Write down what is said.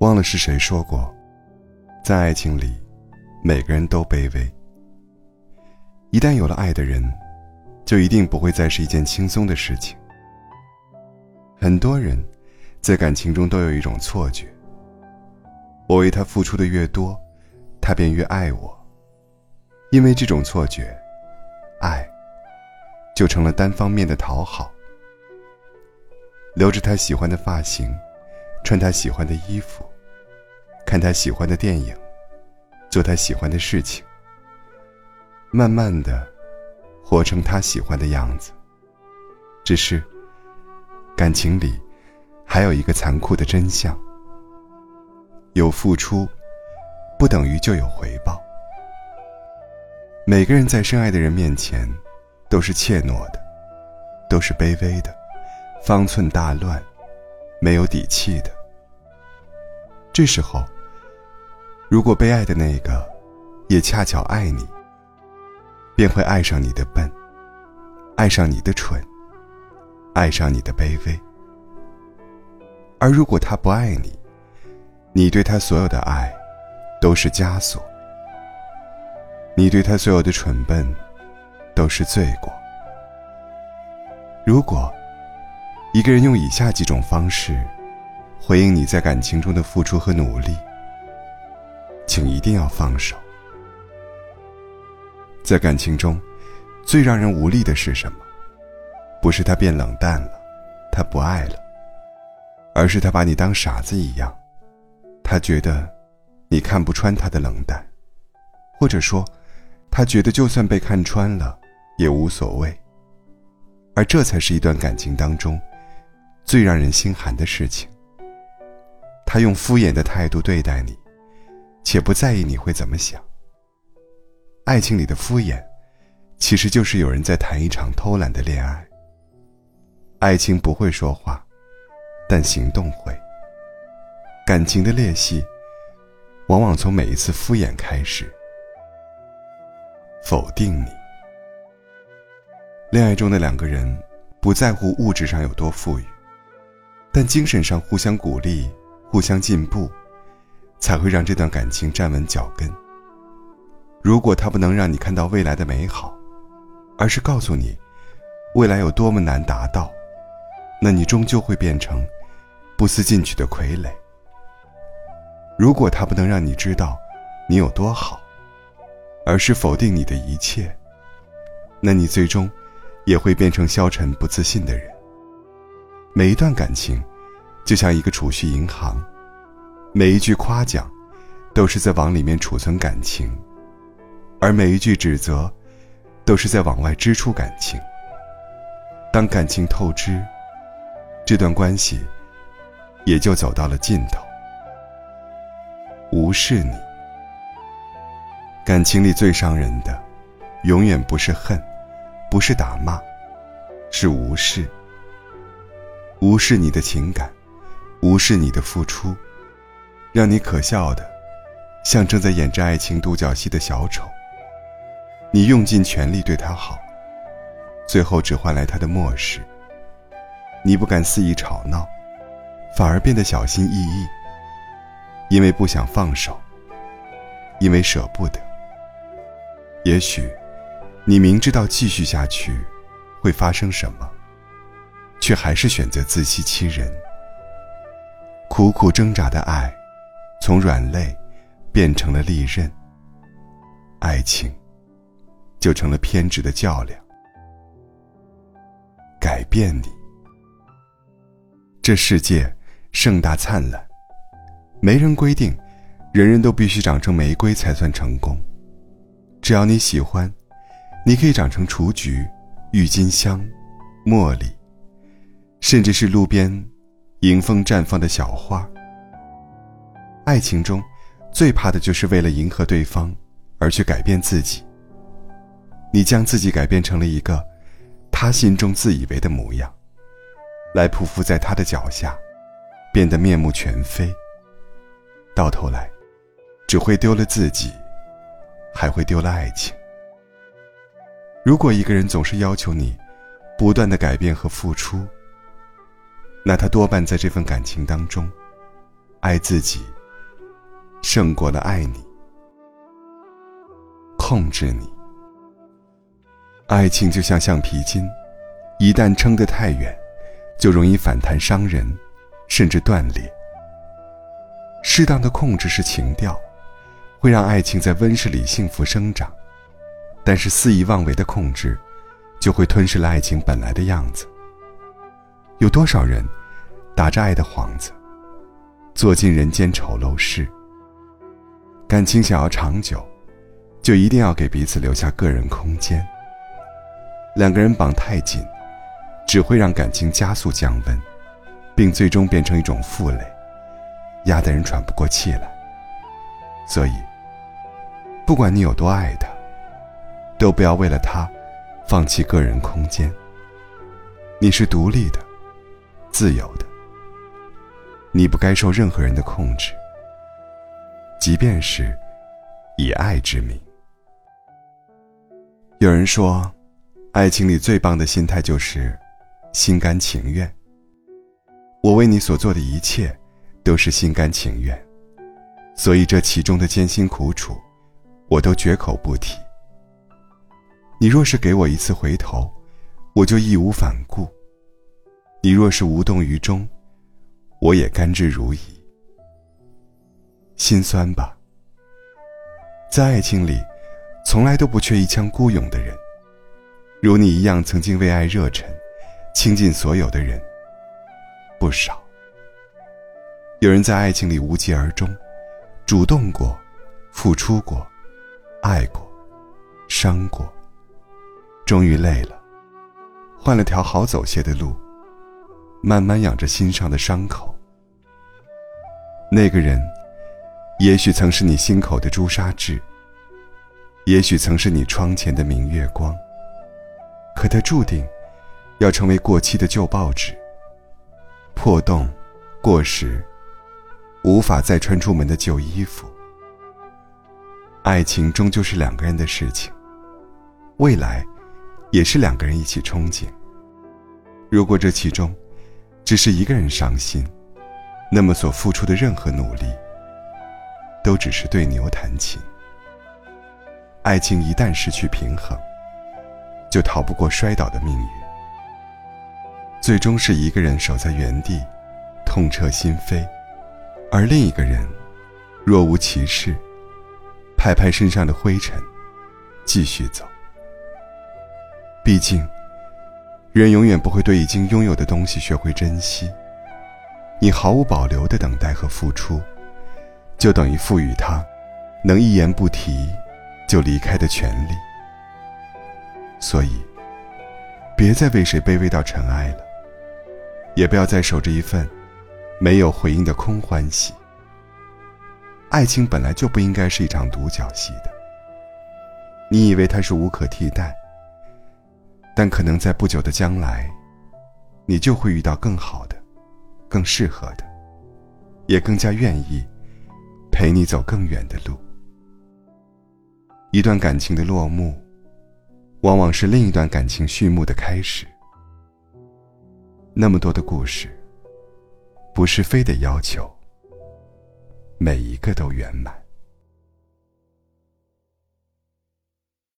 忘了是谁说过，在爱情里，每个人都卑微。一旦有了爱的人，就一定不会再是一件轻松的事情。很多人，在感情中都有一种错觉：我为他付出的越多，他便越爱我。因为这种错觉，爱就成了单方面的讨好。留着他喜欢的发型，穿他喜欢的衣服，看他喜欢的电影，做他喜欢的事情。慢慢的，活成他喜欢的样子。只是，感情里还有一个残酷的真相：有付出，不等于就有回报。每个人在深爱的人面前，都是怯懦的，都是卑微的，方寸大乱，没有底气的。这时候，如果被爱的那个，也恰巧爱你。便会爱上你的笨，爱上你的蠢，爱上你的卑微。而如果他不爱你，你对他所有的爱都是枷锁，你对他所有的蠢笨都是罪过。如果一个人用以下几种方式回应你在感情中的付出和努力，请一定要放手。在感情中，最让人无力的是什么？不是他变冷淡了，他不爱了，而是他把你当傻子一样。他觉得你看不穿他的冷淡，或者说，他觉得就算被看穿了也无所谓。而这才是一段感情当中最让人心寒的事情。他用敷衍的态度对待你，且不在意你会怎么想。爱情里的敷衍，其实就是有人在谈一场偷懒的恋爱。爱情不会说话，但行动会。感情的裂隙，往往从每一次敷衍开始。否定你。恋爱中的两个人，不在乎物质上有多富裕，但精神上互相鼓励、互相进步，才会让这段感情站稳脚跟。如果他不能让你看到未来的美好，而是告诉你未来有多么难达到，那你终究会变成不思进取的傀儡。如果他不能让你知道你有多好，而是否定你的一切，那你最终也会变成消沉不自信的人。每一段感情，就像一个储蓄银行，每一句夸奖，都是在往里面储存感情。而每一句指责，都是在往外支出感情。当感情透支，这段关系也就走到了尽头。无视你，感情里最伤人的，永远不是恨，不是打骂，是无视。无视你的情感，无视你的付出，让你可笑的，像正在演着爱情独角戏的小丑。你用尽全力对他好，最后只换来他的漠视。你不敢肆意吵闹，反而变得小心翼翼，因为不想放手，因为舍不得。也许，你明知道继续下去会发生什么，却还是选择自欺欺人。苦苦挣扎的爱，从软肋变成了利刃。爱情。就成了偏执的较量。改变你，这世界盛大灿烂，没人规定，人人都必须长成玫瑰才算成功。只要你喜欢，你可以长成雏菊、郁金香、茉莉，甚至是路边迎风绽放的小花。爱情中，最怕的就是为了迎合对方而去改变自己。你将自己改变成了一个他心中自以为的模样，来匍匐在他的脚下，变得面目全非。到头来，只会丢了自己，还会丢了爱情。如果一个人总是要求你不断的改变和付出，那他多半在这份感情当中爱自己胜过了爱你，控制你。爱情就像橡皮筋，一旦撑得太远，就容易反弹伤人，甚至断裂。适当的控制是情调，会让爱情在温室里幸福生长；但是肆意妄为的控制，就会吞噬了爱情本来的样子。有多少人打着爱的幌子？做尽人间丑陋事。感情想要长久，就一定要给彼此留下个人空间。两个人绑太紧，只会让感情加速降温，并最终变成一种负累，压得人喘不过气来。所以，不管你有多爱他，都不要为了他放弃个人空间。你是独立的，自由的。你不该受任何人的控制，即便是以爱之名。有人说，爱情里最棒的心态就是心甘情愿。我为你所做的一切都是心甘情愿，所以这其中的艰辛苦楚，我都绝口不提。你若是给我一次回头，我就义无反顾；你若是无动于衷，我也甘之如饴。心酸吧，在爱情里，从来都不缺一腔孤勇的人，如你一样曾经为爱热忱，倾尽所有的人不少。有人在爱情里无疾而终，主动过，付出过，爱过，伤过，终于累了，换了条好走些的路。慢慢养着心上的伤口。那个人，也许曾是你心口的朱砂痣，也许曾是你窗前的明月光。可它注定，要成为过期的旧报纸。破洞，过时，无法再穿出门的旧衣服。爱情终究是两个人的事情，未来，也是两个人一起憧憬。如果这其中，只是一个人伤心，那么所付出的任何努力，都只是对牛弹琴。爱情一旦失去平衡，就逃不过摔倒的命运，最终是一个人守在原地，痛彻心扉，而另一个人若无其事，拍拍身上的灰尘，继续走。毕竟。人永远不会对已经拥有的东西学会珍惜。你毫无保留的等待和付出，就等于赋予他能一言不提就离开的权利。所以，别再为谁卑微到尘埃了，也不要再守着一份没有回应的空欢喜。爱情本来就不应该是一场独角戏的。你以为它是无可替代？但可能在不久的将来，你就会遇到更好的、更适合的，也更加愿意陪你走更远的路。一段感情的落幕，往往是另一段感情序幕的开始。那么多的故事，不是非得要求每一个都圆满。